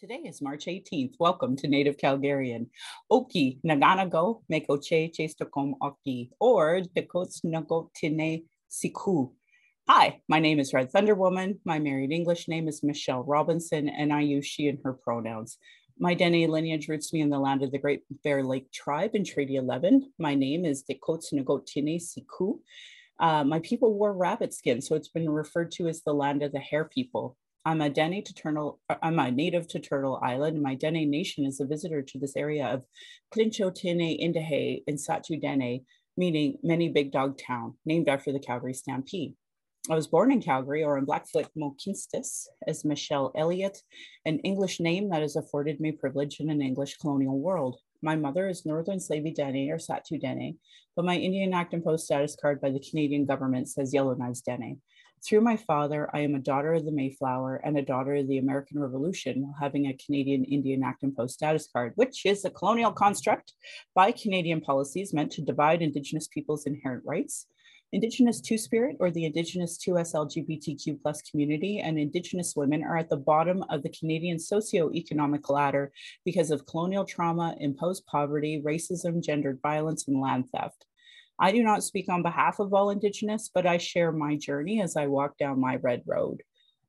Today is March 18th. Welcome to Native Calgarian. Oki Naganago Mekoche Chestokom Oki or Dekots Nagotine Siku. Hi, my name is Red Thunder Woman. My married English name is Michelle Robinson, and I use she and her pronouns. My Dene lineage roots me in the land of the Great Bear Lake tribe in Treaty 11. My name is Dekots Nagotine Siku. Uh, my people wore rabbit skin, so it's been referred to as the land of the hare people. I'm a Dene to Turtle, uh, I'm a native to Turtle Island. My Dene Nation is a visitor to this area of Clinchotine Indahe in Sahtu Dene, meaning many big dog town, named after the Calgary Stampede. I was born in Calgary or in Blackfoot Mohkinstsis as Michelle Elliott, an English name that has afforded me privilege in an English colonial world. My mother is Northern Slavey Dene or Sahtu Dene, but my Indian Act and Post status card by the Canadian government says Yellowknives Dene. Through my father, I am a daughter of the Mayflower and a daughter of the American Revolution while having a Canadian Indian Act and Post status card, which is a colonial construct by Canadian policies meant to divide Indigenous peoples' inherent rights. Indigenous Two Spirit or the Indigenous 2S LGBTQ plus community and Indigenous women are at the bottom of the Canadian socio-economic ladder because of colonial trauma, imposed poverty, racism, gendered violence, and land theft. I do not speak on behalf of all Indigenous, but I share my journey as I walk down my red road.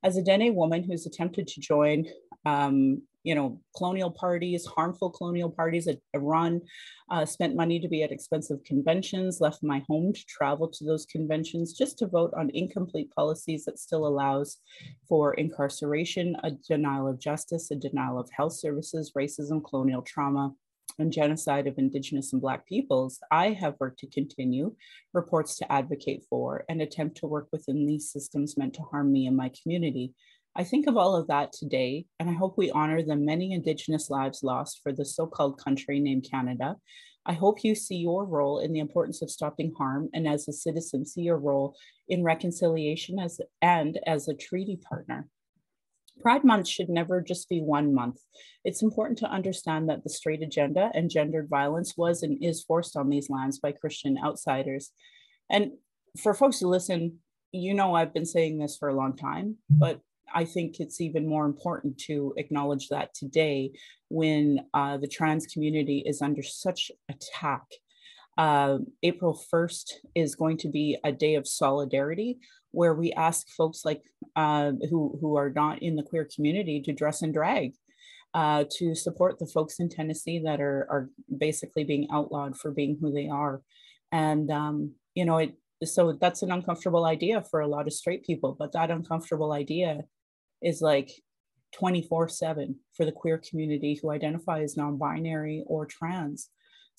As a Dene woman who's attempted to join, um, you know, colonial parties, harmful colonial parties, a, a run, uh, spent money to be at expensive conventions, left my home to travel to those conventions just to vote on incomplete policies that still allows for incarceration, a denial of justice, a denial of health services, racism, colonial trauma, and genocide of Indigenous and Black peoples, I have worked to continue, reports to advocate for, and attempt to work within these systems meant to harm me and my community. I think of all of that today, and I hope we honor the many Indigenous lives lost for the so called country named Canada. I hope you see your role in the importance of stopping harm, and as a citizen, see your role in reconciliation as, and as a treaty partner. Pride Month should never just be one month. It's important to understand that the straight agenda and gendered violence was and is forced on these lands by Christian outsiders. And for folks who listen, you know I've been saying this for a long time, but I think it's even more important to acknowledge that today when uh, the trans community is under such attack. Uh, April 1st is going to be a day of solidarity where we ask folks like uh, who who are not in the queer community to dress and drag uh, to support the folks in Tennessee that are are basically being outlawed for being who they are, and um, you know it. So that's an uncomfortable idea for a lot of straight people, but that uncomfortable idea is like 24 7 for the queer community who identify as non binary or trans.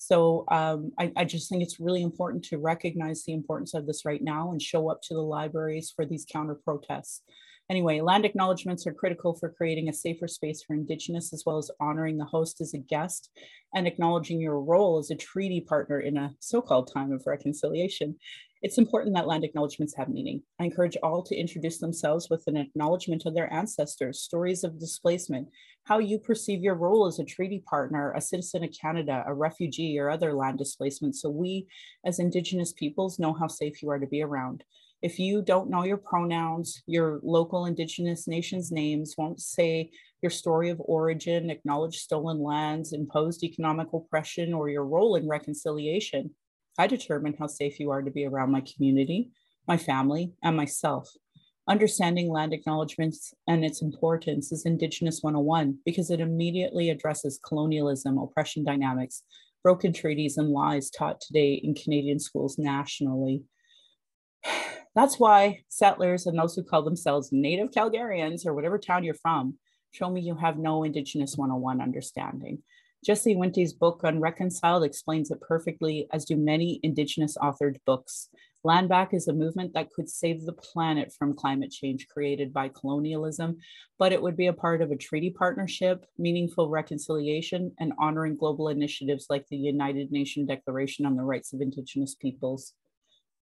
So um, I, I, just think it's really important to recognize the importance of this right now and show up to the libraries for these counter protests. Anyway, land acknowledgements are critical for creating a safer space for Indigenous, as well as honoring the host as a guest and acknowledging your role as a treaty partner in a so-called time of reconciliation. It's important that land acknowledgements have meaning. I encourage all to introduce themselves with an acknowledgement of their ancestors, stories of displacement, how you perceive your role as a treaty partner, a citizen of Canada, a refugee, or other land displacement, so we as Indigenous peoples know how safe you are to be around. If you don't know your pronouns, your local Indigenous nations' names won't say your story of origin, acknowledge stolen lands, imposed economic oppression, or your role in reconciliation, I determine how safe you are to be around my community, my family, and myself. Understanding land acknowledgements and its importance is Indigenous 101 because it immediately addresses colonialism, oppression dynamics, broken treaties, and lies taught today in Canadian schools nationally. That's why settlers and those who call themselves Native Calgarians or whatever town you're from show me you have no Indigenous 101 understanding. Jesse Wente's book Unreconciled explains it perfectly, as do many Indigenous authored books. Land Back is a movement that could save the planet from climate change created by colonialism, but it would be a part of a treaty partnership, meaningful reconciliation, and honoring global initiatives like the United Nations Declaration on the Rights of Indigenous Peoples.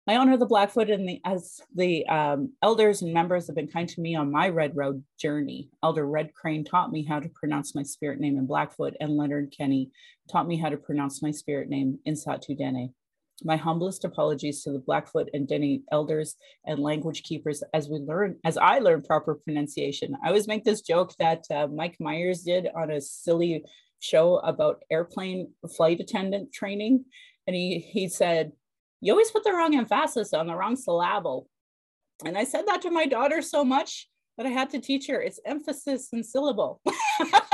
I honor the Blackfoot and the, as the um, elders and members have been kind to me on my Red Road journey. Elder Red Crane taught me how to pronounce my spirit name in Blackfoot, and Leonard Kenny taught me how to pronounce my spirit name in Sahtu Dene. My humblest apologies to the Blackfoot and Dene elders and language keepers as we learn, as I learn proper pronunciation. I always make this joke that uh, Mike Myers did on a silly show about airplane flight attendant training. And he, he said, You always put the wrong emphasis on the wrong syllable. And I said that to my daughter so much that I had to teach her it's emphasis and syllable.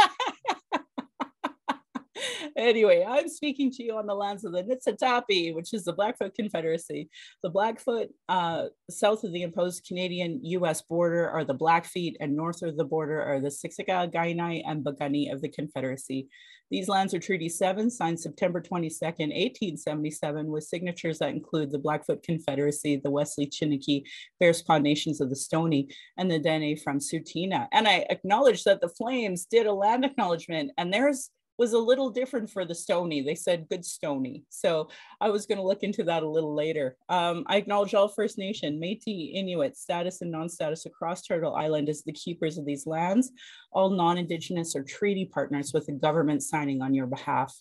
anyway, I'm speaking to you on the lands of the Nitsitapi, which is the Blackfoot Confederacy. The Blackfoot uh, south of the imposed Canadian US border are the Blackfeet, and north of the border are the Siksika, Kainai, and Piikani of the Confederacy. These lands are Treaty 7, signed September 22nd, 1877, with signatures that include the Blackfoot Confederacy, the Wesley Chiniki, Bearspaw Nations of the Stoney, and the Dene from Tsuut'ina. And I acknowledge that the Flames did a land acknowledgement, and there's was a little different for the Stoney. They said Goodstoney. So I was going to look into that a little later. Um, I acknowledge all First Nation, Métis, Inuit, status and non-status across Turtle Island as the keepers of these lands. All non-Indigenous or treaty partners with the government signing on your behalf.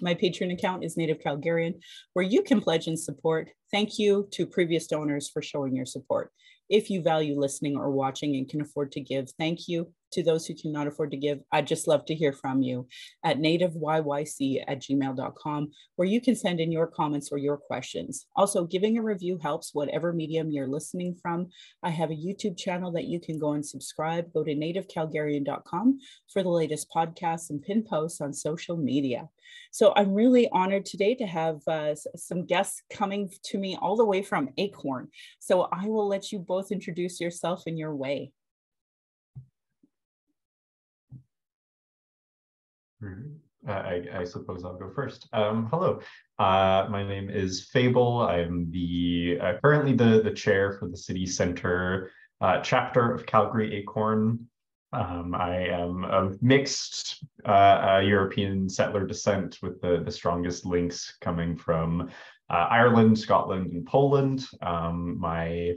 My Patreon account is Native Calgarian, where you can pledge and support. Thank you to previous donors for showing your support. If you value listening or watching and can afford to give, thank you to those who cannot afford to give, I'd just love to hear from you at nativeyyc at gmail.com, where you can send in your comments or your questions. Also, giving a review helps whatever medium you're listening from. I have a YouTube channel that you can go and subscribe. Go to nativecalgarian.com for the latest podcasts and pin posts on social media. So I'm really honored today to have uh, some guests coming to me all the way from Acorn. So I will let you both introduce yourself in your way. I, I, suppose I'll go first. Um, hello, uh, my name is Fable. I'm the uh, currently the the chair for the city center uh, chapter of Calgary Acorn. Um, I am of mixed uh, uh, European settler descent, with the the strongest links coming from Ireland, Scotland, and Poland. Um, my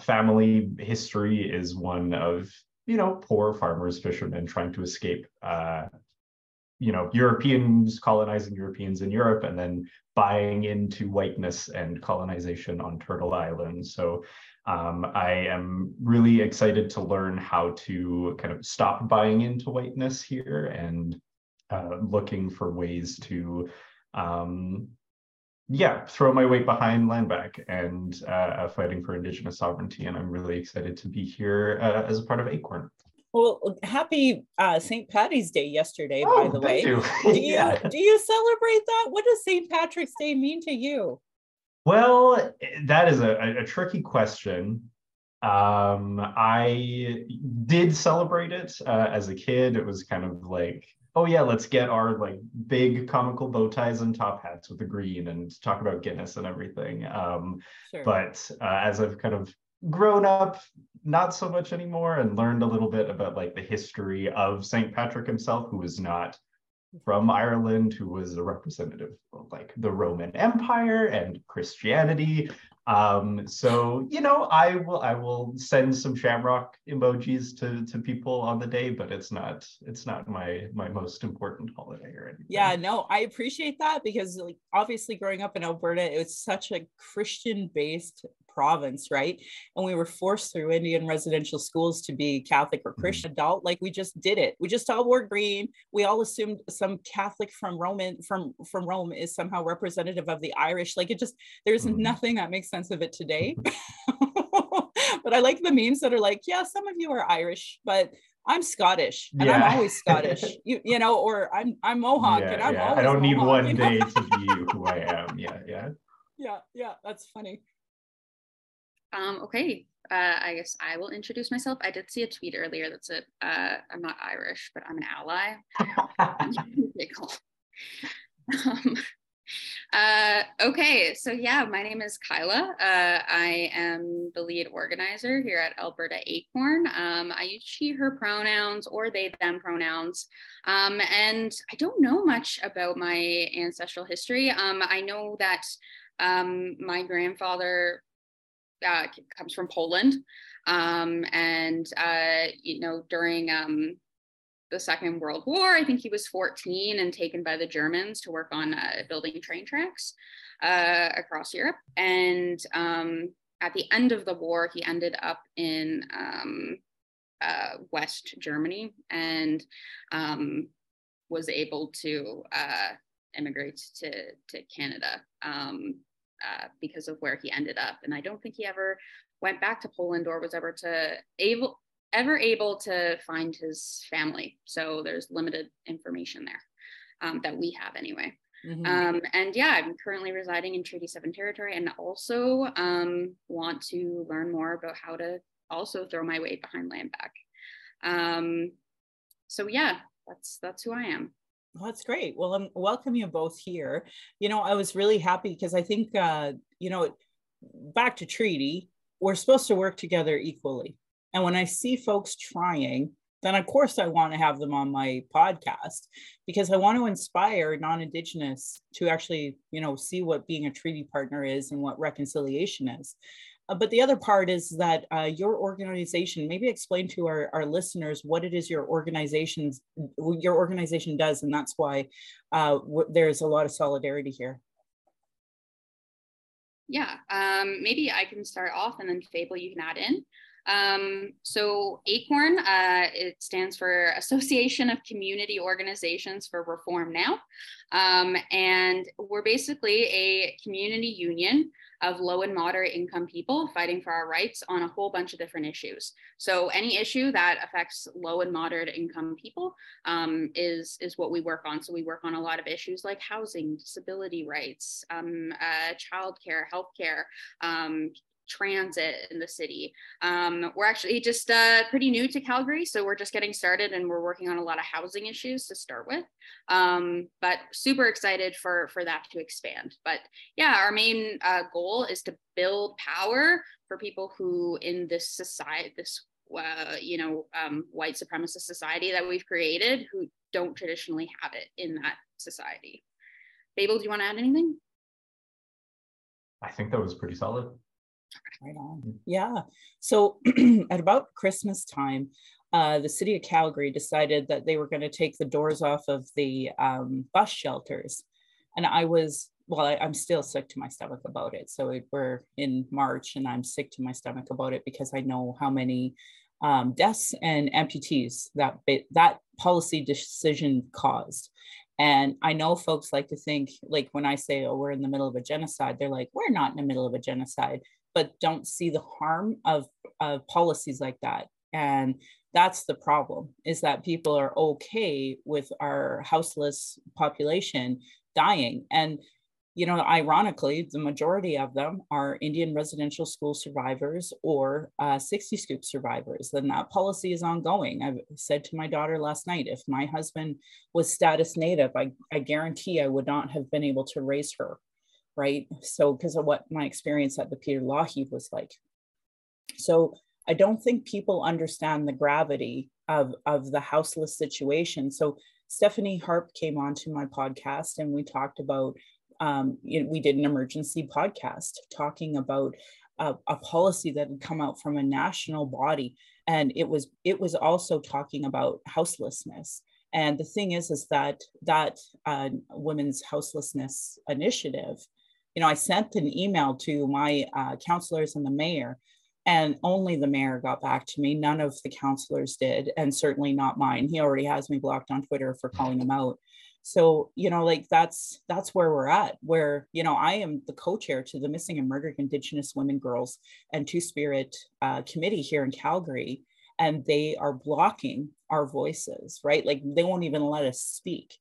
family history is one of you know poor farmers, fishermen trying to escape you know Europeans colonizing Europeans in Europe and then buying into whiteness and colonization on Turtle Island. So um, I am really excited to learn how to kind of stop buying into whiteness here and uh, looking for ways to um, yeah, throw my weight behind land back and uh, fighting for Indigenous sovereignty. And I'm really excited to be here uh, as a part of ACORN. Well, happy uh, St. Patty's Day yesterday, oh, by the way. You. do you yeah. do you celebrate that? What does St. Patrick's Day mean to you? Well, that is a, a tricky question. Um, I did celebrate it uh, as a kid. It was kind of like, oh yeah, let's get our like big comical bow ties and top hats with the green and talk about Guinness and everything. Um, sure. But uh, as I've kind of grown up not so much anymore and learned a little bit about like the history of St. Patrick himself, who was not from Ireland, who was a representative of like the Roman Empire and Christianity. Um, so you know, I will I will send some shamrock emojis to to people on the day, but it's not it's not my my most important holiday or anything. Yeah, no, I appreciate that because like obviously growing up in Alberta, it was such a Christian based province, right? And we were forced through Indian residential schools to be Catholic or Christian mm-hmm. adult. Like we just did it. We just all wore green. We all assumed some Catholic from Roman from from Rome is somehow representative of the Irish. Like it just there's mm-hmm. nothing that makes sense of it today. but I like the memes that are like, yeah, some of you are Irish, but I'm Scottish and yeah. I'm always Scottish. You you know, or I'm I'm Mohawk yeah, and I'm yeah. I don't Mohawk, need one you know? day to be who I am. Yeah, yeah. Yeah, yeah, that's funny. Um, okay, uh, I guess I will introduce myself. I did see a tweet earlier that said, uh, I'm not Irish, but I'm an ally. um, uh, okay, so yeah, my name is Kyla. Uh, I am the lead organizer here at Alberta Acorn. Um, I use she, her pronouns or they, them pronouns. Um, and I don't know much about my ancestral history. Um, I know that um, my grandfather uh, comes from Poland. Um, and, uh, you know, during um, the Second World War. I think he was 14 and taken by the Germans to work on uh, building train tracks uh, across Europe. And um, at the end of the war, he ended up in um, uh, West Germany and um, was able to uh, immigrate to, to Canada um, uh, because of where he ended up. And I don't think he ever went back to Poland or was ever to able ever able to find his family. So there's limited information there um, that we have anyway. Mm-hmm. Um, and yeah, I'm currently residing in Treaty 7 territory and also um, want to learn more about how to also throw my weight behind land back. Um, so yeah, that's that's who I am. Well, that's great. Well, I'm welcome you both here. You know, I was really happy because I think, uh, you know, back to treaty, we're supposed to work together equally. And when I see folks trying, then of course I want to have them on my podcast because I want to inspire non-indigenous to actually, you know, see what being a treaty partner is and what reconciliation is. Uh, but the other part is that uh, your organization, maybe explain to our, our listeners what it is your organization's your organization does, and that's why uh, there's a lot of solidarity here. Yeah, um, maybe I can start off, and then Fable, you can add in. Um, so ACORN, uh, it stands for Association of Community Organizations for Reform Now. Um, and we're basically a community union of low and moderate income people fighting for our rights on a whole bunch of different issues. So any issue that affects low and moderate income people um, is, is what we work on. So we work on a lot of issues like housing, disability rights, um, uh, childcare, healthcare, um, transit in the city. Um, we're actually just uh, pretty new to Calgary, so we're just getting started and we're working on a lot of housing issues to start with. Um, but super excited for, for that to expand. But yeah, our main uh, goal is to build power for people who in this society, this uh, you know, um, white supremacist society that we've created who don't traditionally have it in that society. Fable, do you want to add anything? I think that was pretty solid. Right on. Mm. Yeah. So at about Christmas time, uh, the city of Calgary decided that they were going to take the doors off of the um, bus shelters. And I was, well, I, am still sick to my stomach about it. So it, we're in March and I'm sick to my stomach about it because I know how many um, deaths and amputees that, that policy decision caused. And I know folks like to think, like when I say, oh, we're in the middle of a genocide, they're like, we're not in the middle of a genocide but don't see the harm of, of policies like that. And that's the problem is that people are okay with our houseless population dying. And, you know, ironically, the majority of them are Indian residential school survivors or uh, 60 scoop survivors. And that policy is ongoing. I said to my daughter last night, if my husband was status native, I, I guarantee I would not have been able to raise her right? So, because of what my experience at the Peter Lougheed was like. So, I don't think people understand the gravity of, of the houseless situation. So, Stephanie Harp came onto my podcast and we talked about, um, you know, we did an emergency podcast talking about a, a policy that had come out from a national body. And it was it was also talking about houselessness. And the thing is, is that that uh, women's houselessness initiative you know, I sent an email to my uh, councillors and the mayor, and only the mayor got back to me. None of the councillors did, and certainly not mine. He already has me blocked on Twitter for calling him out. So, you know, like that's that's where we're at. Where you know, I am the co-chair to the Missing and Murdered Indigenous Women, Girls, and Two Spirit uh, Committee here in Calgary, and they are blocking our voices. Right, like they won't even let us speak.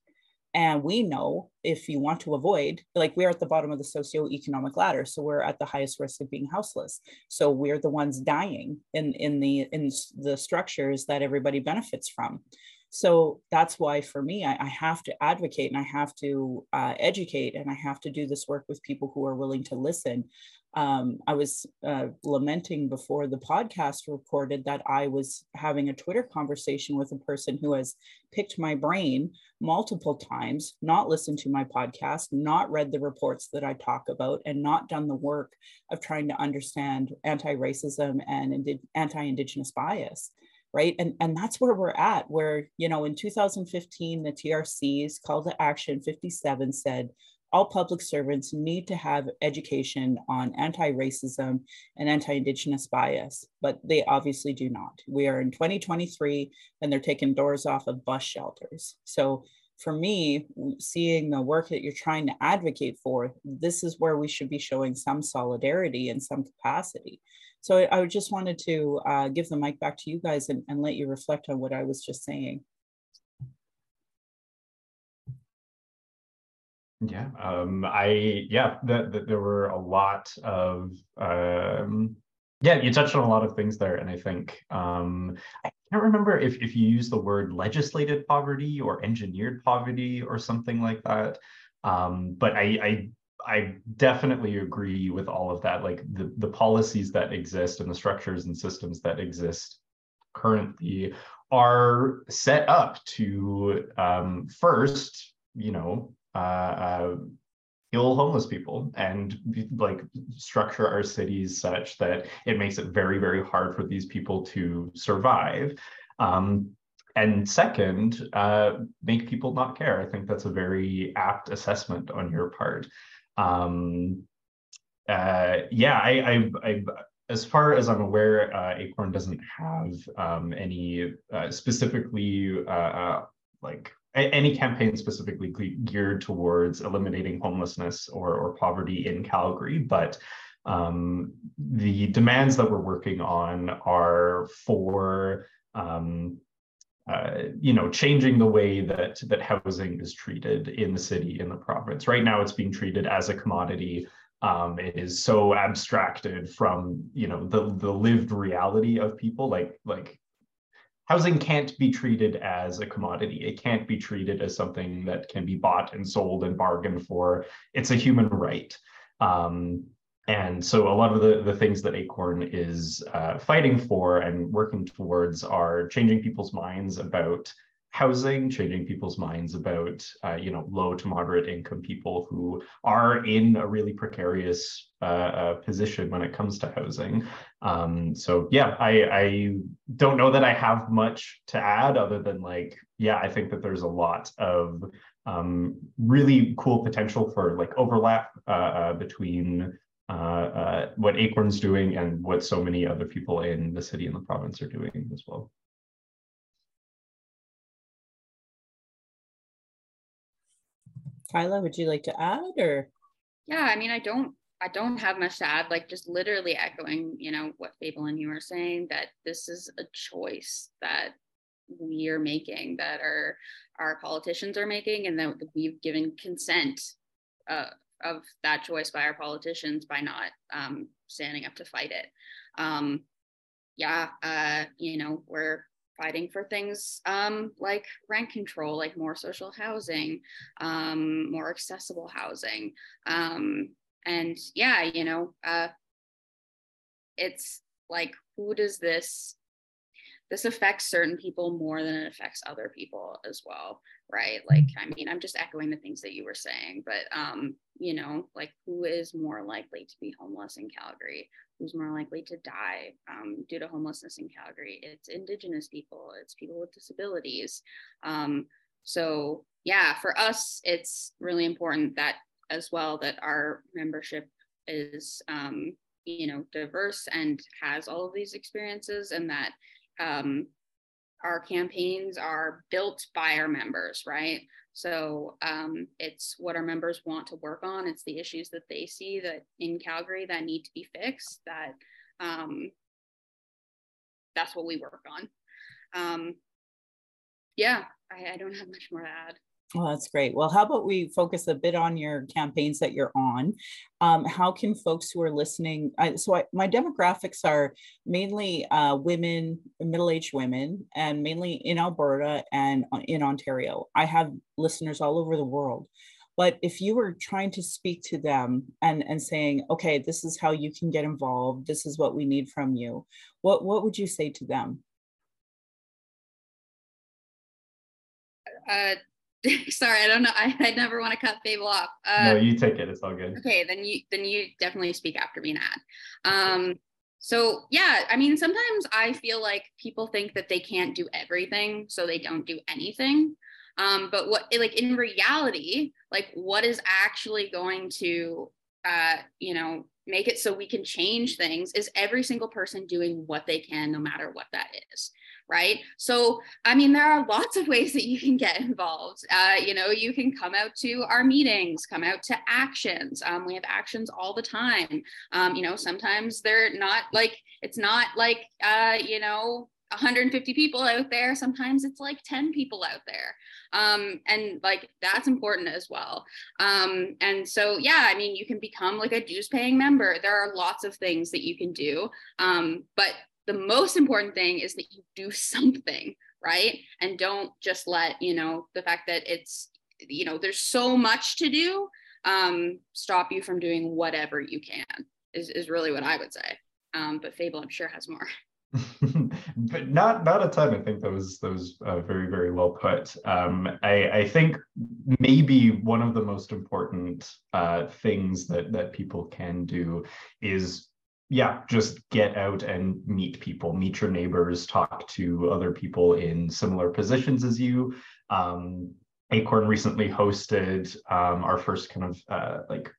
And we know if you want to avoid, like we're at the bottom of the socioeconomic ladder, so we're at the highest risk of being houseless. So we're the ones dying in in the in the structures that everybody benefits from. So that's why for me, I, I have to advocate and I have to uh, educate and I have to do this work with people who are willing to listen um, I was uh, lamenting before the podcast recorded that I was having a Twitter conversation with a person who has picked my brain multiple times, not listened to my podcast, not read the reports that I talk about, and not done the work of trying to understand anti racism and indi- anti Indigenous bias right? And, and that's where we're at, where, you know, in 2015, the TRC's call to action 57 said, all public servants need to have education on anti-racism and anti-indigenous bias but they obviously do not. We are in 2023 and they're taking doors off of bus shelters. So for me seeing the work that you're trying to advocate for this is where we should be showing some solidarity in some capacity. So i, I just wanted to uh, give the mic back to you guys and, and let you reflect on what i was just saying Yeah, um, I yeah, that, that there were a lot of um, yeah, you touched on a lot of things there, and I think um, I can't remember if if you use the word legislated poverty or engineered poverty or something like that. Um, but I, I I definitely agree with all of that. Like the the policies that exist and the structures and systems that exist currently are set up to um, first, you know, uh, kill homeless people and like structure our cities such that it makes it very very hard for these people to survive. Um, and second uh, make people not care. I think that's a very apt assessment on your part. Um, uh, yeah I, I, I, as far as i'm aware uh, acorn doesn't have um, any uh, specifically uh, uh, like any campaign specifically geared towards eliminating homelessness or, or poverty in Calgary, but um, the demands that we're working on are for um, uh, you know changing the way that that housing is treated in the city in the province. Right now, it's being treated as a commodity. Um, it is so abstracted from you know the the lived reality of people, like like housing can't be treated as a commodity. It can't be treated as something that can be bought and sold and bargained for. It's a human right. Um, and so a lot of the, the things that Acorn is uh, fighting for and working towards are changing people's minds about housing, changing people's minds about, uh, you know, low to moderate income people who are in a really precarious uh, uh, position when it comes to housing. Um, so yeah, I, I don't know that I have much to add other than like, yeah, I think that there's a lot of um, really cool potential for like overlap uh, uh, between uh, uh, what Acorn's doing and what so many other people in the city and the province are doing as well. Kyla, would you like to add or? Yeah, I mean, I don't, I don't have much to add. Like just literally echoing, you know, what Fable and you are saying that this is a choice that we are making, that our our politicians are making, and that we've given consent uh, of that choice by our politicians by not um, standing up to fight it. Um, yeah, uh, you know, we're fighting for things um, like rent control, like more social housing, um, more accessible housing. Um, and yeah, you know, uh, it's like, who does this this affects certain people more than it affects other people as well right? Like i mean i'm just echoing the things that you were saying but um you know like who is more likely to be homeless in calgary? Who's more likely to die um, due to homelessness in calgary? It's indigenous people it's people with disabilities. Um, so yeah for us it's really important that as well that our membership is um, you know diverse and has all of these experiences and that um, our campaigns are built by our members, right? So um, it's what our members want to work on. It's the issues that they see that in Calgary that need to be fixed. That um, that's what we work on. Um, yeah, I, I don't have much more to add. Well, that's great. Well, how about we focus a bit on your campaigns that you're on? Um, how can folks who are listening? I, so, I, my demographics are mainly uh, women, middle aged women, and mainly in Alberta and in Ontario. I have listeners all over the world. But if you were trying to speak to them and, and saying, okay, this is how you can get involved, this is what we need from you, what, what would you say to them? Uh, sorry, I don't know. I, I never want to cut Fable off. Uh, no, you take it. It's all good. Okay, then you then you definitely speak after me and add. Um, so yeah, I mean, sometimes I feel like people think that they can't do everything, so they don't do anything. Um, but what, like in reality, like what is actually going to, uh, you know, make it so we can change things is every single person doing what they can, no matter what that is right? So, I mean, there are lots of ways that you can get involved. Uh, you know, you can come out to our meetings, come out to actions. Um, we have actions all the time. Um, you know, sometimes they're not like, it's not like, uh, you know, 150 people out there. Sometimes it's like 10 people out there. Um, and like that's important as well. Um, and so, yeah, I mean, you can become like a dues paying member. There are lots of things that you can do. Um, but the most important thing is that you do something right and don't just let you know the fact that it's you know there's so much to do um, stop you from doing whatever you can is, is really what i would say um, but fable i'm sure has more but not not a ton. I think that was that was uh, very very well put. Um, I I think maybe one of the most important uh, things that that people can do is yeah, just get out and meet people, meet your neighbors, talk to other people in similar positions as you. Um, Acorn recently hosted um, our first kind of uh, like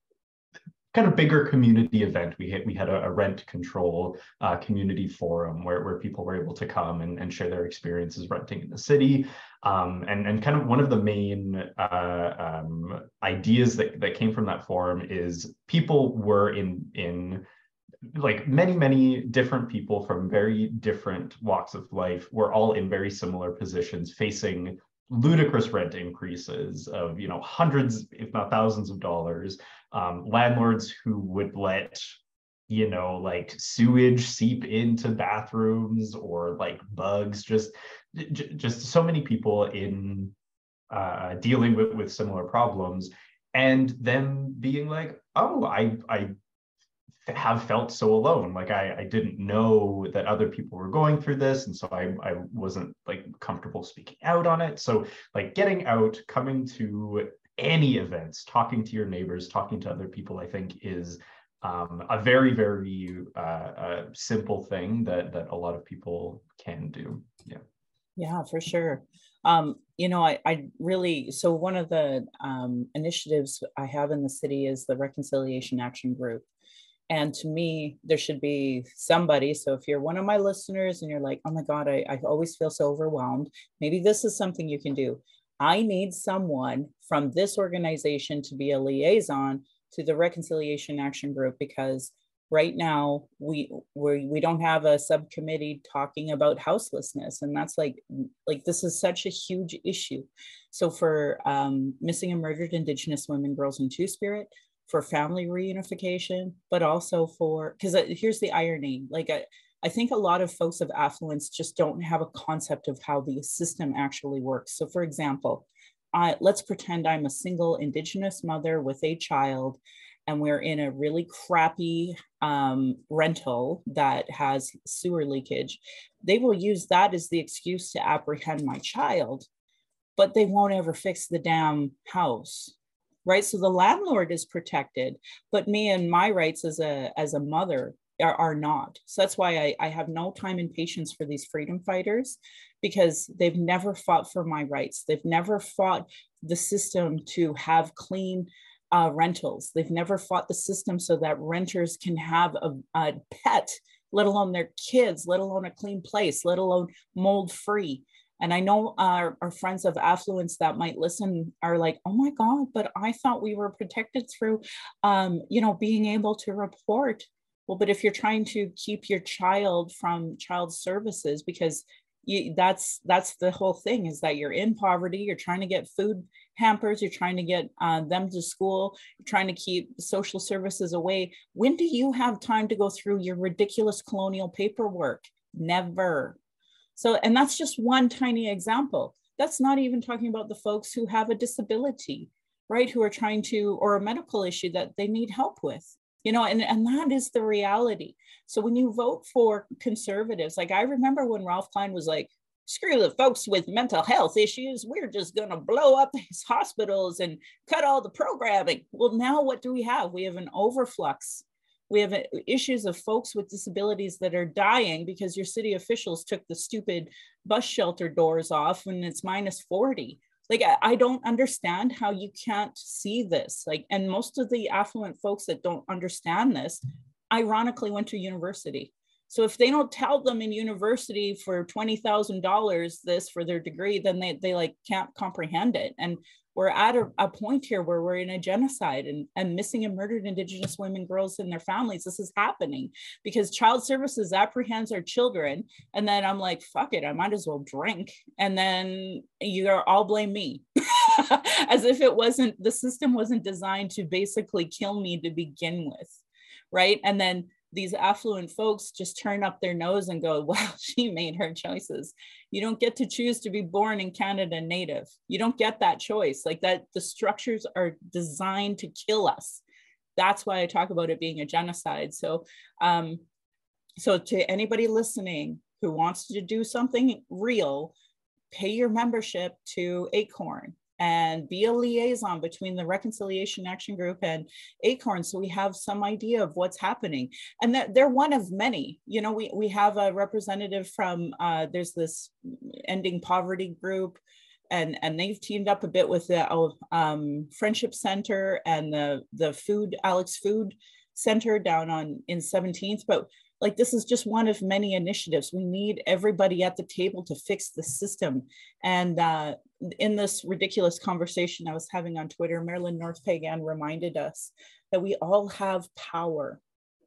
kind of bigger community event. We had we had a, a rent control uh, community forum where, where people were able to come and, and share their experiences renting in the city. Um, and, and kind of one of the main uh, um, ideas that, that came from that forum is people were in in like many many different people from very different walks of life were all in very similar positions facing ludicrous rent increases of you know hundreds if not thousands of dollars. Um, landlords who would let you know like sewage seep into bathrooms or like bugs. Just j- just so many people in uh, dealing with with similar problems. And them being like oh i i have felt so alone. Like I, I didn't know that other people were going through this. And so I, I wasn't like comfortable speaking out on it. So like getting out, coming to any events, talking to your neighbors, talking to other people, I think is um, a very, very uh, uh, simple thing that, that a lot of people can do. Yeah. Yeah, for sure. Um, you know, I, I really, so one of the um, initiatives I have in the city is the Reconciliation Action Group. And to me, there should be somebody. So if you're one of my listeners and you're like, oh my God, I, I always feel so overwhelmed, maybe this is something you can do. I need someone from this organization to be a liaison to the Reconciliation Action Group because right now we we we don't have a subcommittee talking about houselessness and that's like like this is such a huge issue so for um, missing and murdered indigenous women girls and two spirit for family reunification, but also for because uh, here's the irony like I, I think a lot of folks of affluence just don't have a concept of how the system actually works. So, for example, I, let's pretend I'm a single Indigenous mother with a child, and we're in a really crappy um, rental that has sewer leakage. They will use that as the excuse to apprehend my child, but they won't ever fix the damn house right? So the landlord is protected but me and my rights as a as a mother are, are not. So that's why I, I have no time and patience for these freedom fighters because they've never fought for my rights. They've never fought the system to have clean uh, rentals. They've never fought the system so that renters can have a, a pet let alone their kids let alone a clean place let alone mold free and I know our, our friends of affluence that might listen are like, oh my God, but I thought we were protected through, um, you know, being able to report. Well, but if you're trying to keep your child from child services, because you, that's that's the whole thing is that you're in poverty, you're trying to get food hampers, you're trying to get uh, them to school, you're trying to keep social services away. When do you have time to go through your ridiculous colonial paperwork? Never so, and that's just one tiny example. That's not even talking about the folks who have a disability, right? Who are trying to, or a medical issue that they need help with, you know, and, and that is the reality. So when you vote for conservatives, like I remember when Ralph Klein was like, screw the folks with mental health issues. We're just going to blow up these hospitals and cut all the programming. Well, now what do we have? We have an overflux we have uh, issues of folks with disabilities that are dying because your city officials took the stupid bus shelter doors off when it's minus 40 like I, don't understand how you can't see this. Like and most of the affluent folks that don't understand this ironically went to university. So if they don't tell them in university for $20,000 this for their degree, then they, they like can't comprehend it. And we're at a, a, point here where we're in a genocide and, and missing and murdered indigenous women, girls and their families. This is happening because child services apprehends our children. And then I'm like, fuck it, I might as well drink. And then you are all blame me. As if it wasn't, the system wasn't designed to basically kill me to begin with. Right. And then these affluent folks just turn up their nose and go, well, she made her choices. You don't get to choose to be born in Canada native. You don't get that choice. Like that, the structures are designed to kill us. That's why I talk about it being a genocide. So, um, so to anybody listening who wants to do something real, pay your membership to Acorn and be a liaison between the Reconciliation Action Group and ACORN so we have some idea of what's happening. And that they're one of many. You know, we, we have a representative from, uh, there's this Ending Poverty group, and, and they've teamed up a bit with the oh, um, Friendship Center and the, the Food, Alex Food Center down on in 17th. But like this is just one of many initiatives we need everybody at the table to fix the system and uh, in this ridiculous conversation i was having on twitter marilyn north Peigan reminded us that we all have power.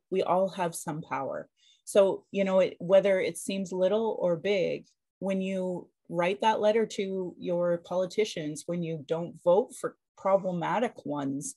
We all have some power. So you know it, whether it seems little or big when you write that letter to your politicians when you don't vote for problematic ones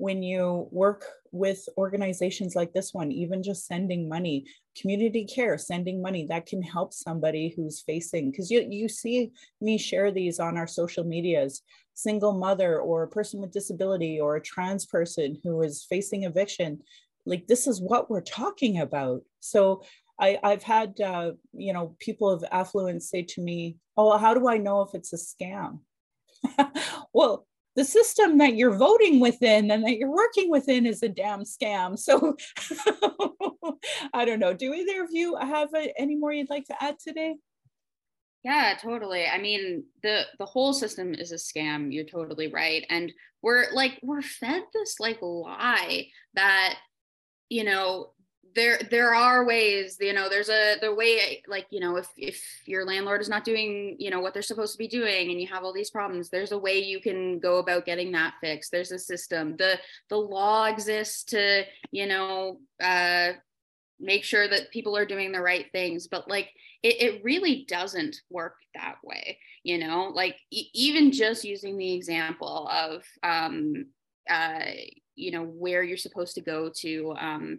when you work with organizations like this one, even just sending money, community care, sending money that can help somebody who's facing, because you, you see me share these on our social medias, single mother or a person with disability or a trans person who is facing eviction. Like this is what we're talking about. So I, I've had, uh, you know, people of affluence say to me, oh, how do I know if it's a scam? well, the system that you're voting within and that you're working within is a damn scam. So I don't know. Do either of you have a, any more you'd like to add today? Yeah, totally. I mean, the the whole system is a scam. You're totally right. And we're like we're fed this like lie that you know there there are ways you know there's a the way like you know if if your landlord is not doing you know what they're supposed to be doing and you have all these problems there's a way you can go about getting that fixed. There's a system. The the law exists to you know uh make sure that people are doing the right things but like it, it really doesn't work that way you know? Like e- even just using the example of um uh you know where you're supposed to go to um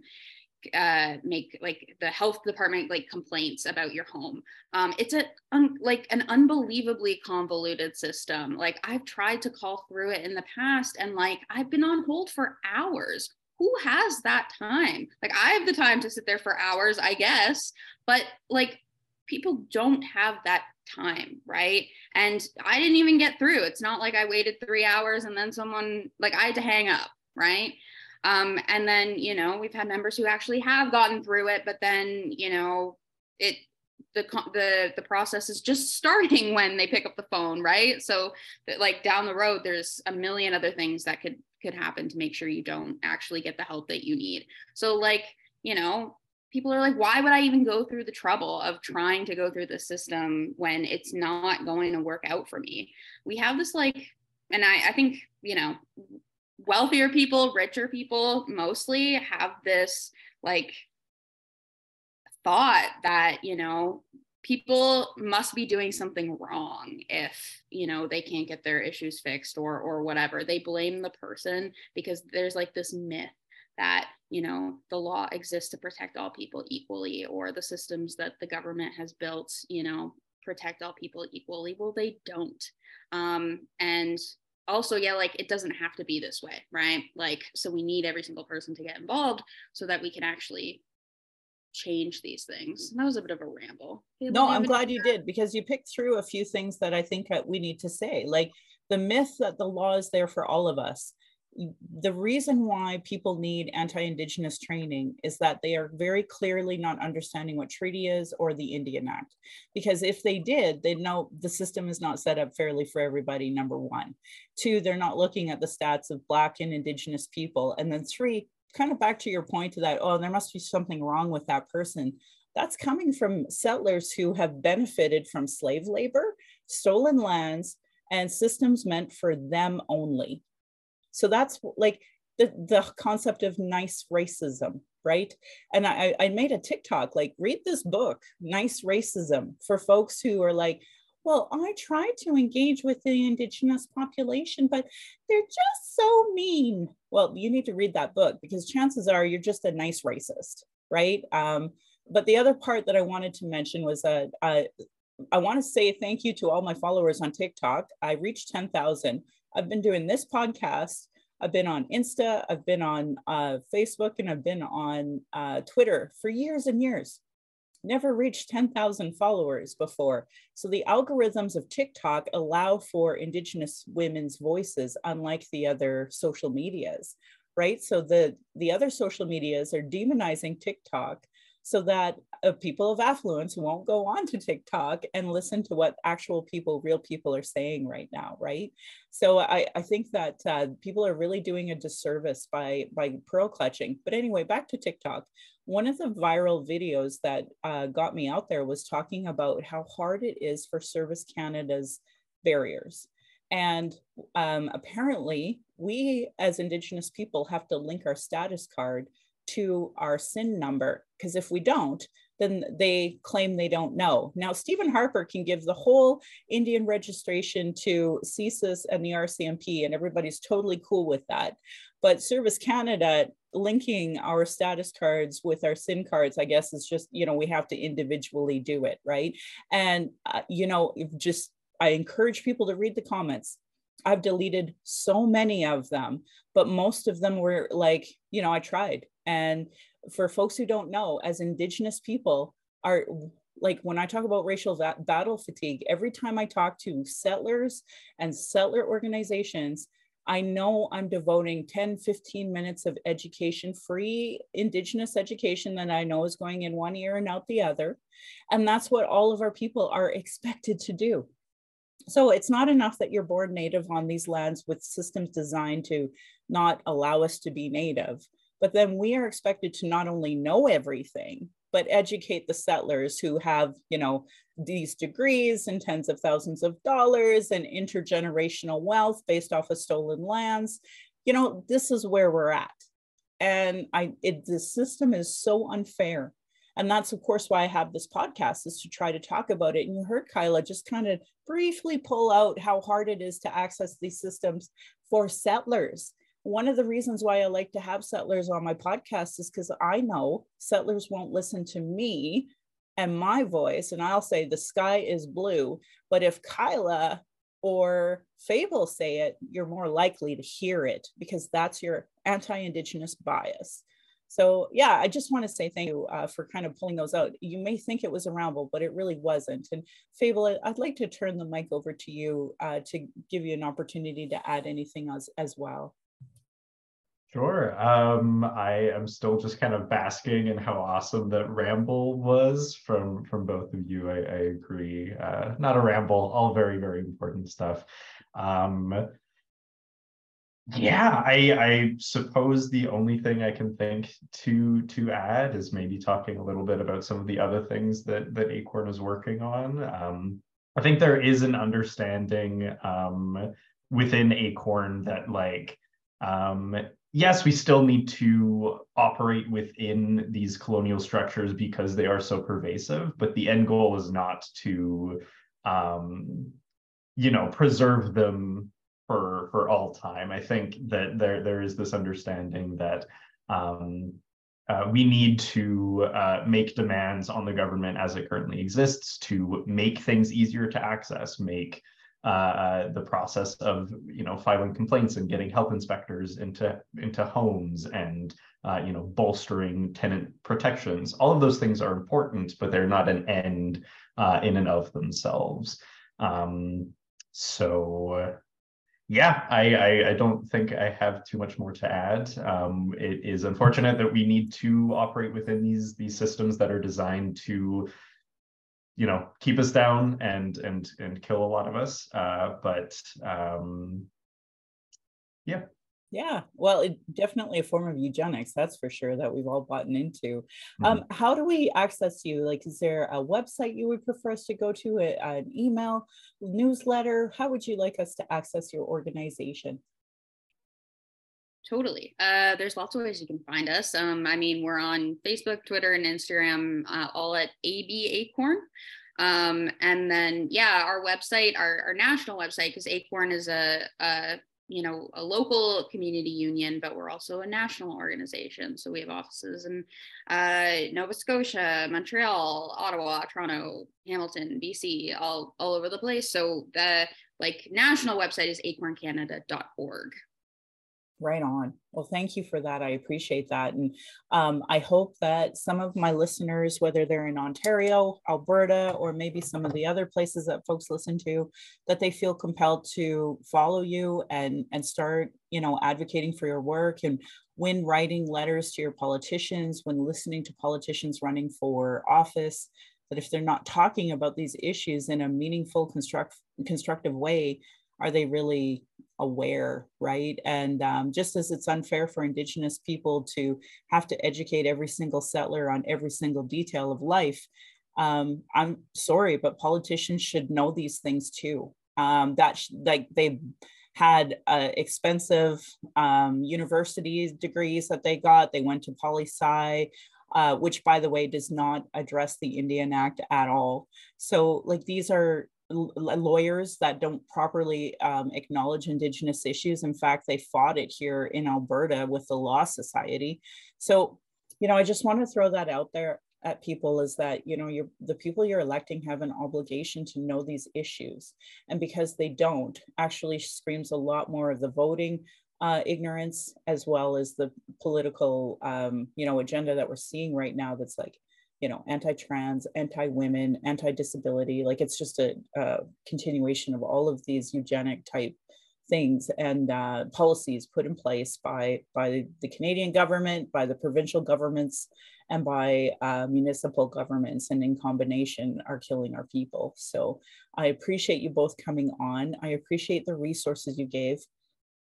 uh, make like the health department like complaints about your home. Um, it's a un- like an unbelievably convoluted system. Like I've tried to call through it in the past, and like I've been on hold for hours. Who has that time? Like I have the time to sit there for hours, I guess, but like people don't have that time, right? And I didn't even get through. It's not like I waited three hours and then someone like I had to hang up, right? Um, and then, you know, we've had members who actually have gotten through it, but then, you know, it the the the process is just starting when they pick up the phone, right? So, like down the road, there's a million other things that could could happen to make sure you don't actually get the help that you need. So, like, you know, people are like, why would I even go through the trouble of trying to go through the system when it's not going to work out for me? We have this like, and I I think you know wealthier people, richer people mostly have this like thought that, you know, people must be doing something wrong if, you know, they can't get their issues fixed or or whatever. They blame the person because there's like this myth that you know the law exists to protect all people equally or the systems that the government has built you know protect all people equally well they don't um, and also yeah like it doesn't have to be this way right? Like so we need every single person to get involved so that we can actually change these things. That was a bit of a ramble. No i'm glad you did because you picked through a few things that i think that we need to say. Like the myth that the law is there for all of us the reason why people need anti-indigenous training is that they are very clearly not understanding what treaty is or the indian act. Because if they did they know the system is not set up fairly for everybody number one. Two they're not looking at the stats of black and indigenous people. And then three kind of back to your point to that oh there must be something wrong with that person. That's coming from settlers who have benefited from slave labor stolen lands and systems meant for them only so that's like the, the concept of nice racism, right? And I, I made a TikTok like, read this book, Nice Racism, for folks who are like, well, I tried to engage with the indigenous population, but they're just so mean. Well, you need to read that book because chances are you're just a nice racist, right? Um, but the other part that I wanted to mention was that uh, I want to say thank you to all my followers on TikTok. I reached 10,000. I've been doing this podcast. I've been on Insta, I've been on uh, Facebook, and I've been on uh, Twitter for years and years. Never reached 10,000 followers before. So the algorithms of TikTok allow for Indigenous women's voices, unlike the other social medias, right? So the, the other social medias are demonizing TikTok so that uh, people of affluence won't go on to TikTok and listen to what actual people, real people are saying right now, right? So I, I think that uh, people are really doing a disservice by, by pearl clutching. But anyway, back to TikTok. One of the viral videos that uh, got me out there was talking about how hard it is for Service Canada's barriers. And um, apparently, we as Indigenous people have to link our status card to our SIN number because if we don't, then they claim they don't know. Now, Stephen Harper can give the whole Indian registration to CSIS and the RCMP, and everybody's totally cool with that. But Service Canada linking our status cards with our SIN cards, I guess, is just, you know, we have to individually do it, right? And, uh, you know, just I encourage people to read the comments. I've deleted so many of them, but most of them were like, you know, I tried. And for folks who don't know, as Indigenous people, are like when I talk about racial va- battle fatigue, every time I talk to settlers and settler organizations, I know I'm devoting 10, 15 minutes of education, free Indigenous education that I know is going in one ear and out the other. And that's what all of our people are expected to do. So it's not enough that you're born native on these lands with systems designed to not allow us to be native, but then we are expected to not only know everything, but educate the settlers who have, you know, these degrees and tens of thousands of dollars and intergenerational wealth based off of stolen lands. You know, this is where we're at. And I it, the system is so unfair and that's of course why i have this podcast is to try to talk about it. And you heard kyla just kind of briefly pull out how hard it is to access these systems for settlers. One of the reasons why i like to have settlers on my podcast is because i know settlers won't listen to me and my voice and i'll say the sky is blue. But if kyla or fable say it you're more likely to hear it because that's your anti-indigenous bias so yeah, I just want to say thank you uh, for kind of pulling those out. You may think it was a ramble, but it really wasn't. And Fable, I'd like to turn the mic over to you uh, to give you an opportunity to add anything as, as well. Sure. Um, I am still just kind of basking in how awesome that ramble was from from both of you. I, I agree. Uh, not a ramble, all very very important stuff. Um, yeah i i suppose the only thing i can think to to add is maybe talking a little bit about some of the other things that that acorn is working on. Um, i think there is an understanding um, within acorn that like um, yes we still need to operate within these colonial structures because they are so pervasive but the end goal is not to um, you know preserve them for for all time. I think that there there is this understanding that um, uh, we need to uh, make demands on the government as it currently exists to make things easier to access, make uh, uh, the process of you know filing complaints and getting health inspectors into into homes and uh, you know bolstering tenant protections. All of those things are important, but they're not an end uh, in and of themselves. Um, so yeah, I, I, I don't think I have too much more to add. Um, it is unfortunate that we need to operate within these these systems that are designed to, you know, keep us down and and and kill a lot of us. Uh, but um, yeah, yeah, well, it, definitely a form of eugenics, that's for sure, that we've all bought into. Mm-hmm. Um, how do we access you? Like, is there a website you would prefer us to go to, a, an email, newsletter? How would you like us to access your organization? Totally. Uh, there's lots of ways you can find us. Um, I mean, we're on Facebook, Twitter, and Instagram, uh, all at AB Acorn. Um, and then, yeah, our website, our, our national website, because Acorn is a, a you know a local community union but we're also a national organization. So we have offices in uh, nova scotia montreal ottawa toronto hamilton bc all all over the place. So the like national website is acorncanada.org Right on. Well, thank you for that. I appreciate that. And um, I hope that some of my listeners, whether they're in Ontario, Alberta, or maybe some of the other places that folks listen to, that they feel compelled to follow you and, and start, you know, advocating for your work. And when writing letters to your politicians, when listening to politicians running for office, that if they're not talking about these issues in a meaningful, construct, constructive way, are they really aware, right? And um, just as it's unfair for Indigenous people to have to educate every single settler on every single detail of life, um, I'm sorry, but politicians should know these things too. Um, that sh- like they had uh, expensive um, university degrees that they got. They went to poli sci. Uh, which by the way does not address the Indian Act at all. So like these are lawyers that don't properly um, acknowledge Indigenous issues. In fact, they fought it here in Alberta with the Law Society. So, you know, I just want to throw that out there at people is that you know you're the people you're electing have an obligation to know these issues and because they don't actually screams a lot more of the voting uh, ignorance as well as the political um, you know agenda that we're seeing right now that's like you know, anti-trans, anti-women, anti-disability. Like it's just a, a, continuation of all of these eugenic type things and uh, policies put in place by by the Canadian government, by the provincial governments, and by uh, municipal governments, and in combination are killing our people. So I appreciate you both coming on. I appreciate the resources you gave.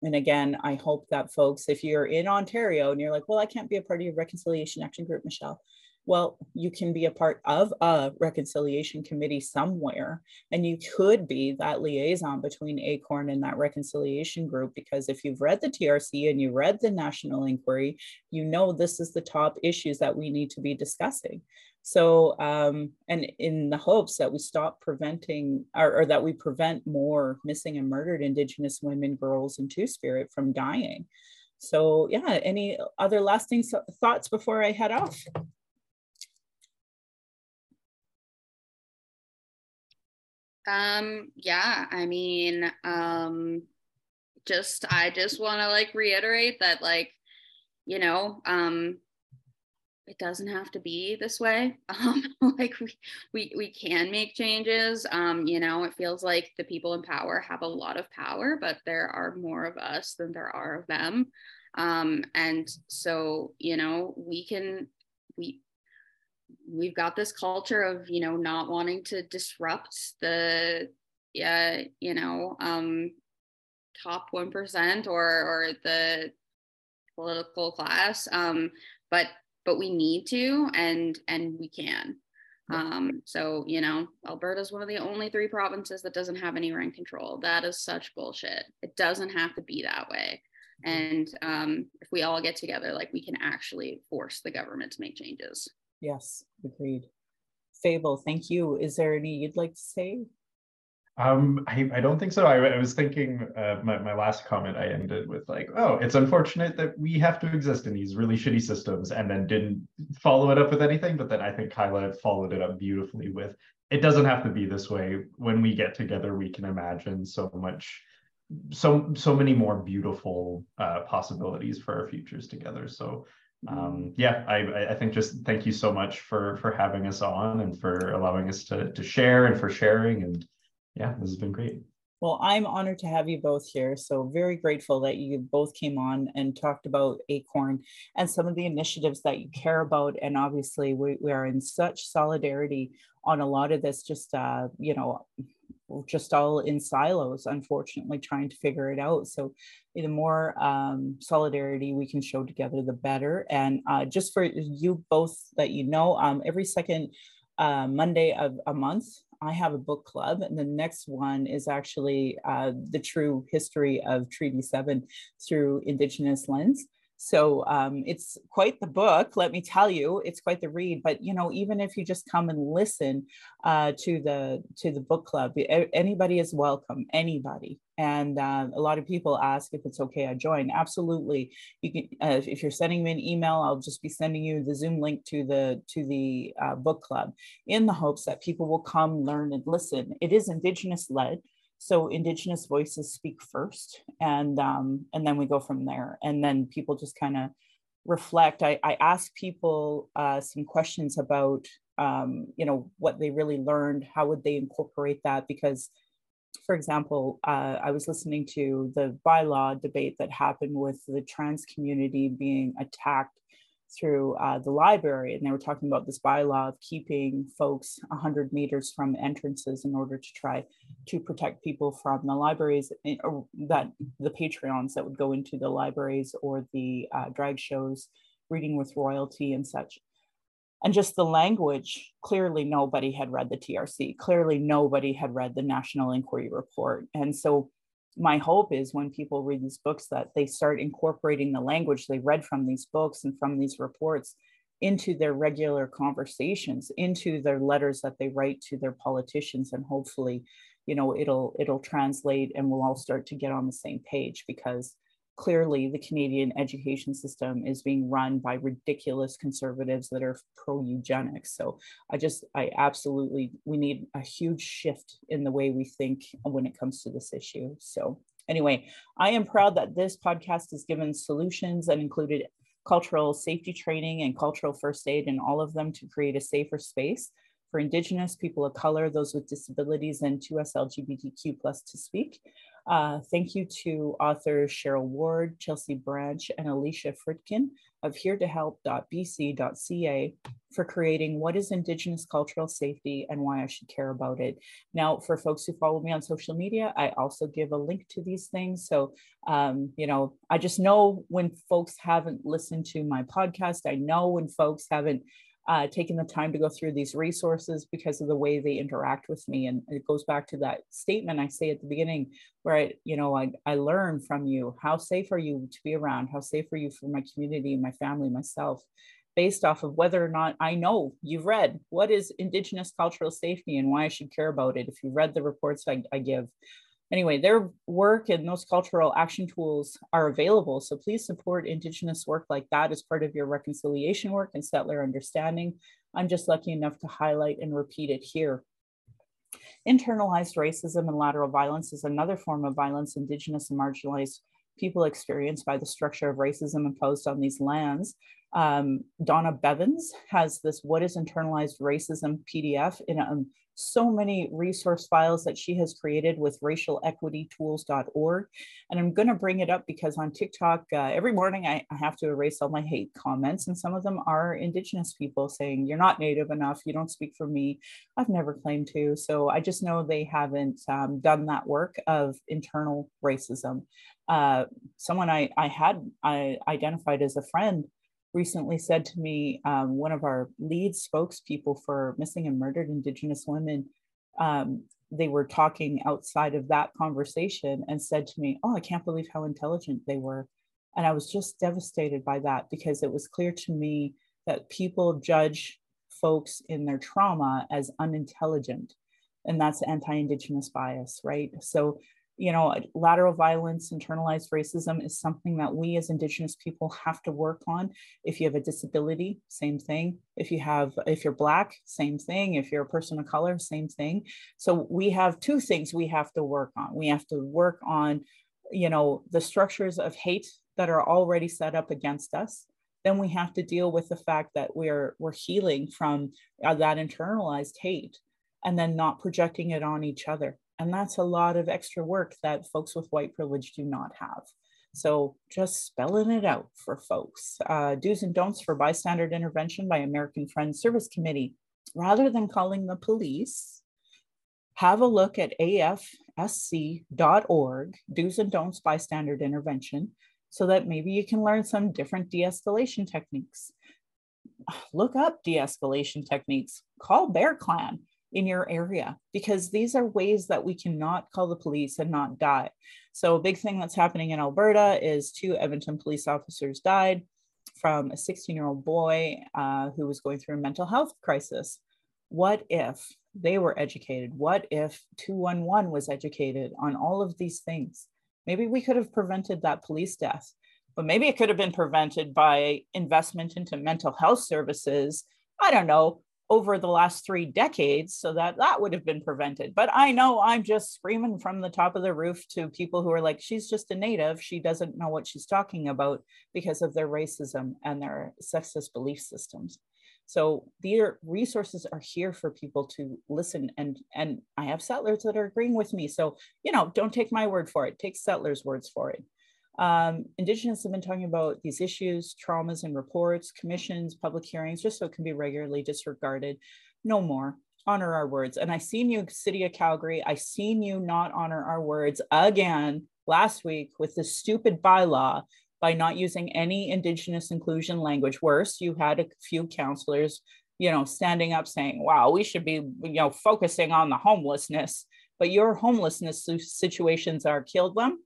And again, I hope that folks, if you're in Ontario and you're like, well, I can't be a part of your reconciliation action group, Michelle, well, you can be a part of a reconciliation committee somewhere, and you could be that liaison between ACORN and that reconciliation group. Because if you've read the TRC and you read the national inquiry, you know this is the top issues that we need to be discussing. So, um, and in the hopes that we stop preventing or, or that we prevent more missing and murdered Indigenous women, girls, and Two Spirit from dying. So, yeah, any other lasting thoughts before I head off? Um, yeah, I mean, um, just I just want to like reiterate that like, you know, um, it doesn't have to be this way. Um, like we, we we can make changes. Um, you know, it feels like the people in power have a lot of power, but there are more of us than there are of them. Um, and so, you know, we can we we've got this culture of you know not wanting to disrupt the yeah you know um top 1% or or the political class um but but we need to and and we can. Um so you know alberta is one of the only three provinces that doesn't have any rent control. That is such bullshit. It doesn't have to be that way. And um if we all get together like we can actually force the government to make changes Yes, agreed. Fable, thank you. Is there any you'd like to say? Um, I, I don't think so. I, I was thinking uh, my, my last comment I ended with like, oh, it's unfortunate that we have to exist in these really shitty systems and then didn't follow it up with anything. But then I think Kyla followed it up beautifully with it doesn't have to be this way. When we get together, we can imagine so much, so so many more beautiful uh, possibilities for our futures together. So um, yeah, I, I think just thank you so much for for having us on and for allowing us to to share and for sharing. And yeah, this has been great. Well, I'm honored to have you both here. So, very grateful that you both came on and talked about Acorn and some of the initiatives that you care about. And obviously, we, we are in such solidarity on a lot of this, just, uh, you know, just all in silos, unfortunately, trying to figure it out. So, the more um, solidarity we can show together, the better. And uh, just for you both that you know, um, every second uh, Monday of a month, I have a book club, and the next one is actually uh, the true history of Treaty 7 through Indigenous lens. So um, it's quite the book, let me tell you. It's quite the read. But you know, even if you just come and listen uh, to the to the book club, anybody is welcome. Anybody. And uh, a lot of people ask if it's okay I join. Absolutely. You can uh, if you're sending me an email, I'll just be sending you the Zoom link to the to the uh, book club in the hopes that people will come, learn, and listen. It is Indigenous led so indigenous voices speak first and um, and then we go from there. And then people just kind of reflect. I, I ask people uh, some questions about um, you know what they really learned how would they incorporate that? Because for example uh, i was listening to the bylaw debate that happened with the trans community being attacked through uh, the library, and they were talking about this bylaw of keeping folks 100 meters from entrances in order to try to protect people from the libraries eh, that the Patreons that would go into the libraries or the uh, drag shows, reading with royalty and such. And just the language, clearly nobody had read the TRC. Clearly nobody had read the National Inquiry Report. And so my hope is when people read these books that they start incorporating the language they read from these books and from these reports into their regular conversations into their letters that they write to their politicians and hopefully you know it'll it'll translate and we'll all start to get on the same page because clearly the Canadian education system is being run by ridiculous conservatives that are pro eugenics. So I just, I absolutely, we need a huge shift in the way we think when it comes to this issue. So anyway, I am proud that this podcast has given solutions and included cultural safety training and cultural first aid and all of them to create a safer space for Indigenous, people of color, those with disabilities, and 2S LGBTQ plus to speak. Uh, thank you to authors Cheryl Ward, Chelsea Branch, and Alycia Fridkin of heretohelp.bc.ca for creating what is Indigenous cultural safety and why I should care about it. Now, for folks who follow me on social media, I also give a link to these things. So, um, you know, I just know when folks haven't listened to my podcast, I know when folks haven't uh, taking the time to go through these resources because of the way they interact with me. And it goes back to that statement I say at the beginning, where I, you know, I, I learn from you. How safe are you to be around? How safe are you for my community, my family, myself? Based off of whether or not I know you've read what is Indigenous cultural safety and why I should care about it. If you've read the reports I, I give, anyway, their work and those cultural action tools are available. So please support Indigenous work like that as part of your reconciliation work and settler understanding. I'm just lucky enough to highlight and repeat it here. Internalized racism and lateral violence is another form of violence Indigenous and marginalized people experience by the structure of racism imposed on these lands. Um, Donna Bivens has this What is Internalized Racism PDF in a so many resource files that she has created with racialequitytools.org. And I'm going to bring it up because on TikTok, uh, every morning I, I, have to erase all my hate comments. And some of them are Indigenous people saying, You're not Native enough. You don't speak for me. I've never claimed to. So I just know they haven't um, done that work of internal racism. Uh, someone I, I had I identified as a friend recently said to me, um, one of our lead spokespeople for missing and murdered Indigenous women, um, they were talking outside of that conversation and said to me, Oh, I can't believe how intelligent they were. And I was just devastated by that because it was clear to me that people judge folks in their trauma as unintelligent. And that's anti Indigenous bias, right? So you know, lateral violence, internalized racism is something that we as Indigenous people have to work on. If you have a disability, same thing. If you have, if you're Black, same thing. If you're a person of color, same thing. So we have two things we have to work on. We have to work on, you know, the structures of hate that are already set up against us. Then we have to deal with the fact that we're we're healing from uh, that internalized hate, and then not projecting it on each other And that's a lot of extra work that folks with white privilege do not have. So just spelling it out for folks. Uh, do's and don'ts for bystander intervention by American Friends Service Committee. Rather than calling the police, have a look at afsc.org, do's and don'ts bystander intervention, so that maybe you can learn some different de escalation techniques. Look up de escalation techniques, call Bear Clan in your area because these are ways that we cannot call the police and not die. So, a big thing that's happening in Alberta is two Edmonton police officers died from a 16 year old boy uh, who was going through a mental health crisis. What if they were educated? What if 211 was educated on all of these things? Maybe we could have prevented that police death, but maybe it could have been prevented by investment into mental health services. I don't know, over the last three decades so that that would have been prevented but i know i'm just screaming from the top of the roof to people who are like she's just a native she doesn't know what she's talking about because of their racism and their sexist belief systems so their resources are here for people to listen and and I have settlers that are agreeing with me. So, you know, don't take my word for it, take settlers' words for it. Um, Indigenous have been talking about these issues, traumas and reports, commissions, public hearings, just so it can be regularly disregarded. No more. Honor our words. And I seen you, City of Calgary. I seen you not honor our words again last week with the stupid bylaw by not using any indigenous inclusion language worse you had a few councillors you know standing up saying wow we should be you know focusing on the homelessness but your homelessness situations are kill them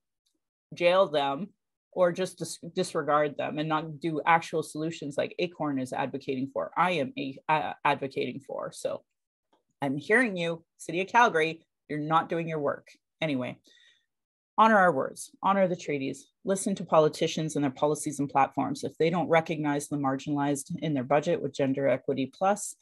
jail them or just dis- disregard them and not do actual solutions like acorn is advocating for. I am a- uh, advocating for. So i'm hearing you city of calgary you're not doing your work. Anyway honor our words, honor the treaties, listen to politicians and their policies and platforms. If they don't recognize the marginalized in their budget with Gender Equity Plus,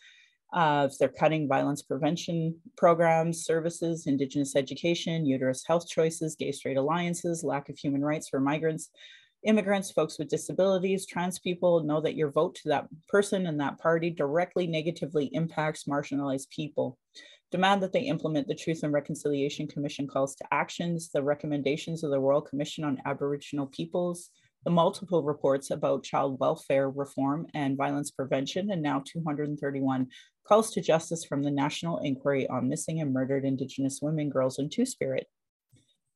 uh, they're cutting violence prevention programs, services, Indigenous education, uterus health choices, gay straight alliances, lack of human rights for migrants, immigrants, folks with disabilities, trans people, know that your vote to that person and that party directly negatively impacts marginalized people. Demand that they implement the Truth and Reconciliation Commission calls to actions, the recommendations of the Royal Commission on Aboriginal Peoples, the multiple reports about child welfare reform and violence prevention, and now 231 calls to justice from the National Inquiry on Missing and Murdered Indigenous Women, Girls, and Two Spirit.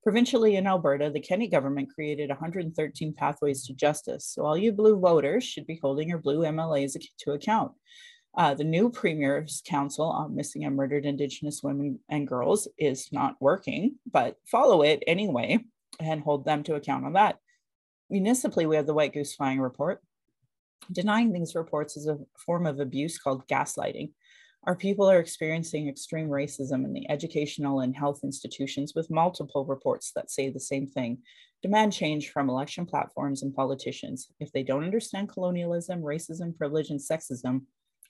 Provincially in Alberta, the Kenney government created 113 pathways to justice, so all you blue voters should be holding your blue MLAs to account. Uh, the new Premier's Council on Missing and Murdered Indigenous Women and Girls is not working, but follow it anyway and hold them to account on that. Municipally, we have the White Goose Flying Report. Denying these reports is a form of abuse called gaslighting. Our people are experiencing extreme racism in the educational and health institutions with multiple reports that say the same thing. Demand change from election platforms and politicians. If they don't understand colonialism, racism, privilege, and sexism,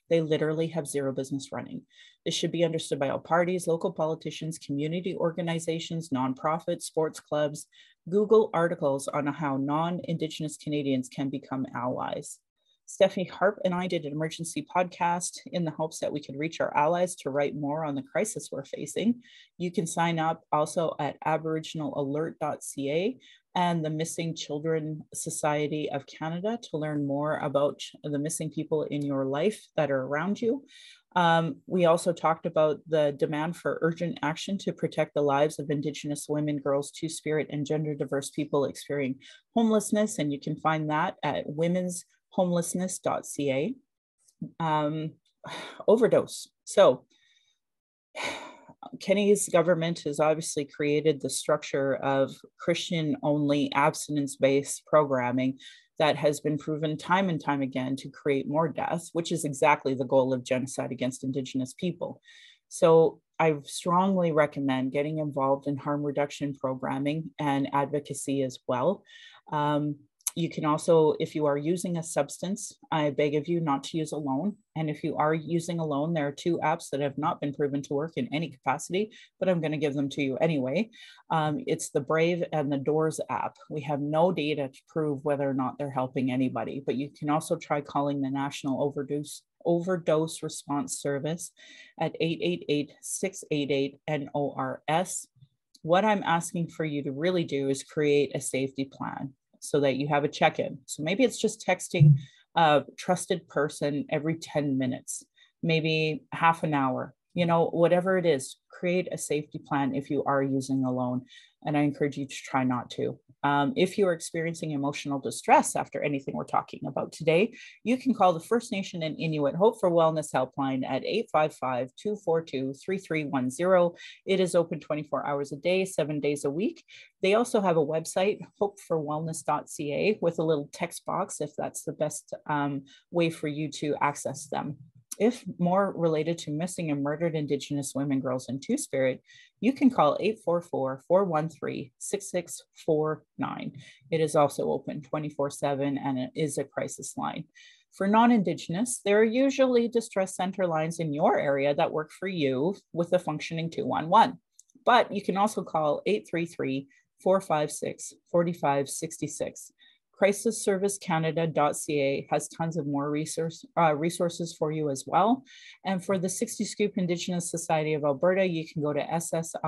they literally have zero business running. This should be understood by all parties, local politicians, community organizations, nonprofits, sports clubs. Google articles on how non Indigenous Canadians can become allies. Stephanie Harpe and I did an emergency podcast in the hopes that we could reach our allies to write more on the crisis we're facing. You can sign up also at aboriginalalert.ca and the Missing Children Society of Canada to learn more about the missing people in your life that are around you. Um, we also talked about the demand for urgent action to protect the lives of Indigenous women, girls, Two Spirit, and gender diverse people experiencing homelessness. And you can find that at womenshomelessness.ca. Um, overdose. So, Kenney's government has obviously created the structure of Christian only abstinence based programming that has been proven time and time again to create more death, which is exactly the goal of genocide against Indigenous people. So I strongly recommend getting involved in harm reduction programming and advocacy as well. Um, you can also, if you are using a substance, I beg of you not to use alone. And if you are using alone, there are two apps that have not been proven to work in any capacity, but I'm going to give them to you anyway. Um, it's the Brave and the DORS app. We have no data to prove whether or not they're helping anybody, but you can also try calling the National Overdose Overdose Response Service at 888 688 NORS what I'm asking for you to really do is create a safety plan so that you have a check in. So maybe it's just texting mm-hmm. a trusted person every 10 minutes, maybe half an hour, you know, whatever it is, create a safety plan if you are using a loan. And I encourage you to try not to. Um, if you are experiencing emotional distress after anything we're talking about today, you can call the First Nation and Inuit Hope for Wellness Helpline at 855 242 3310. It is open 24 hours a day, seven days a week. They also have a website, hopeforwellness.ca, with a little text box if that's the best um, way for you to access them if more related to missing and murdered Indigenous women, girls, and Two Spirit, you can call 844 413 6649. It is also open 24 7 and it is a crisis line. For non Indigenous, there are usually distress center lines in your area that work for you with a functioning 211. But you can also call 833 456 4566 crisisservicecanada.ca has tons of more resource, uh, resources for you as well. And for the 60 Scoop Indigenous Society of Alberta, you can go to ssisa.ca.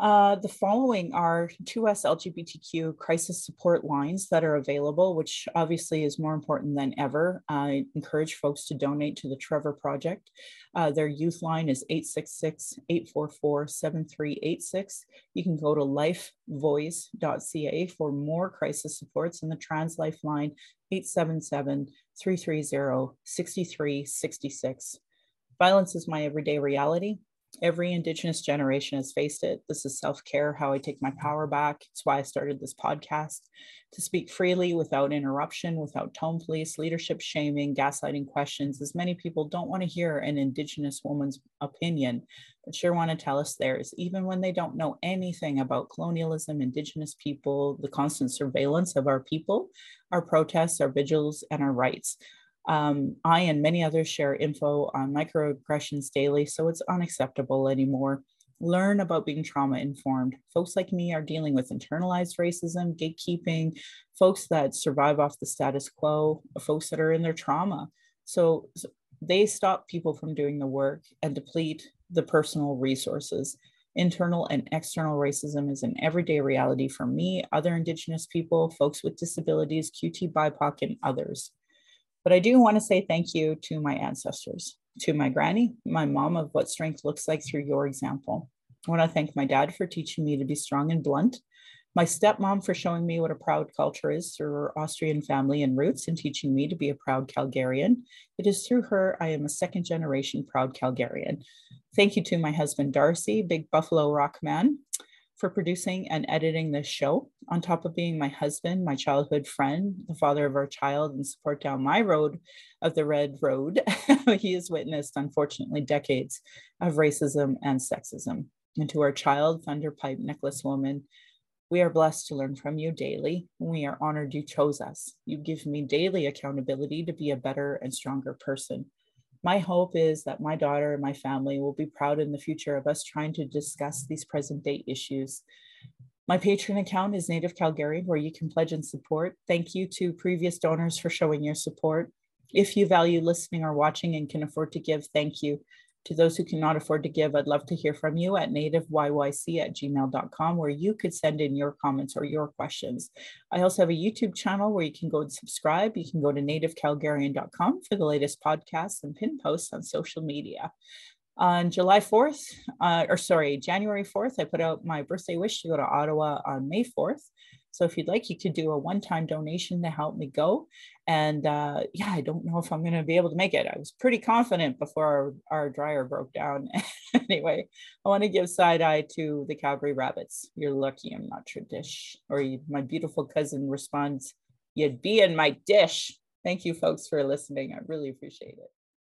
Uh, the following are 2S LGBTQ crisis support lines that are available, which obviously is more important than ever. I encourage folks to donate to the Trevor Project. Uh, their youth line is 866 844 7386. You can go to lifevoice.ca for more crisis supports, and the Trans Lifeline 877 330 6366. Violence is my everyday reality. Every Indigenous generation has faced it. This is self care, how I take my power back. It's why I started this podcast to speak freely without interruption, without tone police, leadership shaming, gaslighting questions, as many people don't want to hear an Indigenous woman's opinion, but sure want to tell us theirs, even when they don't know anything about colonialism, Indigenous people, the constant surveillance of our people, our protests, our vigils, and our rights. Um, I and many others share info on microaggressions daily, so it's unacceptable anymore. Learn about being trauma informed. Folks like me are dealing with internalized racism, gatekeeping, folks that survive off the status quo, folks that are in their trauma. So, so they stop people from doing the work and deplete the personal resources. Internal and external racism is an everyday reality for me, other Indigenous people, folks with disabilities, QT BIPOC, and others. But I do want to say thank you to my ancestors, to my granny, my mom, of what strength looks like through your example. I want to thank my dad for teaching me to be strong and blunt, my stepmom for showing me what a proud culture is through her Austrian family and roots and teaching me to be a proud Calgarian. It is through her I am a second generation proud Calgarian. Thank you to my husband Darcy, Big Buffalo Rock Man, for producing and editing this show. On top of being my husband, my childhood friend, the father of our child, and support down my road of the red road, he has witnessed, unfortunately, decades of racism and sexism. And to our child, Thunderpipe Necklace Woman, we are blessed to learn from you daily. We are honored you chose us. You give me daily accountability to be a better and stronger person my hope is that my daughter and my family will be proud in the future of us trying to discuss these present day issues. My Patreon account is Native Calgary, where you can pledge and support. Thank you to previous donors for showing your support. If you value listening or watching and can afford to give, thank you. To those who cannot afford to give, I'd love to hear from you at nativeyyc at gmail.com, where you could send in your comments or your questions. I also have a YouTube channel where you can go and subscribe. You can go to nativecalgarian.com for the latest podcasts and pin posts on social media. On July 4th, uh, or sorry, January 4th, I put out my birthday wish to go to Ottawa on May 4th. So if you'd like, you could do a one-time donation to help me go. And uh, yeah, I don't know if I'm going to be able to make it. I was pretty confident before our, our dryer broke down. anyway, I want to give side eye to the Calgary Rabbits. You're lucky I'm not your dish. Or you, my beautiful cousin responds, "You'd be in my dish." Thank you, folks, for listening. I really appreciate it.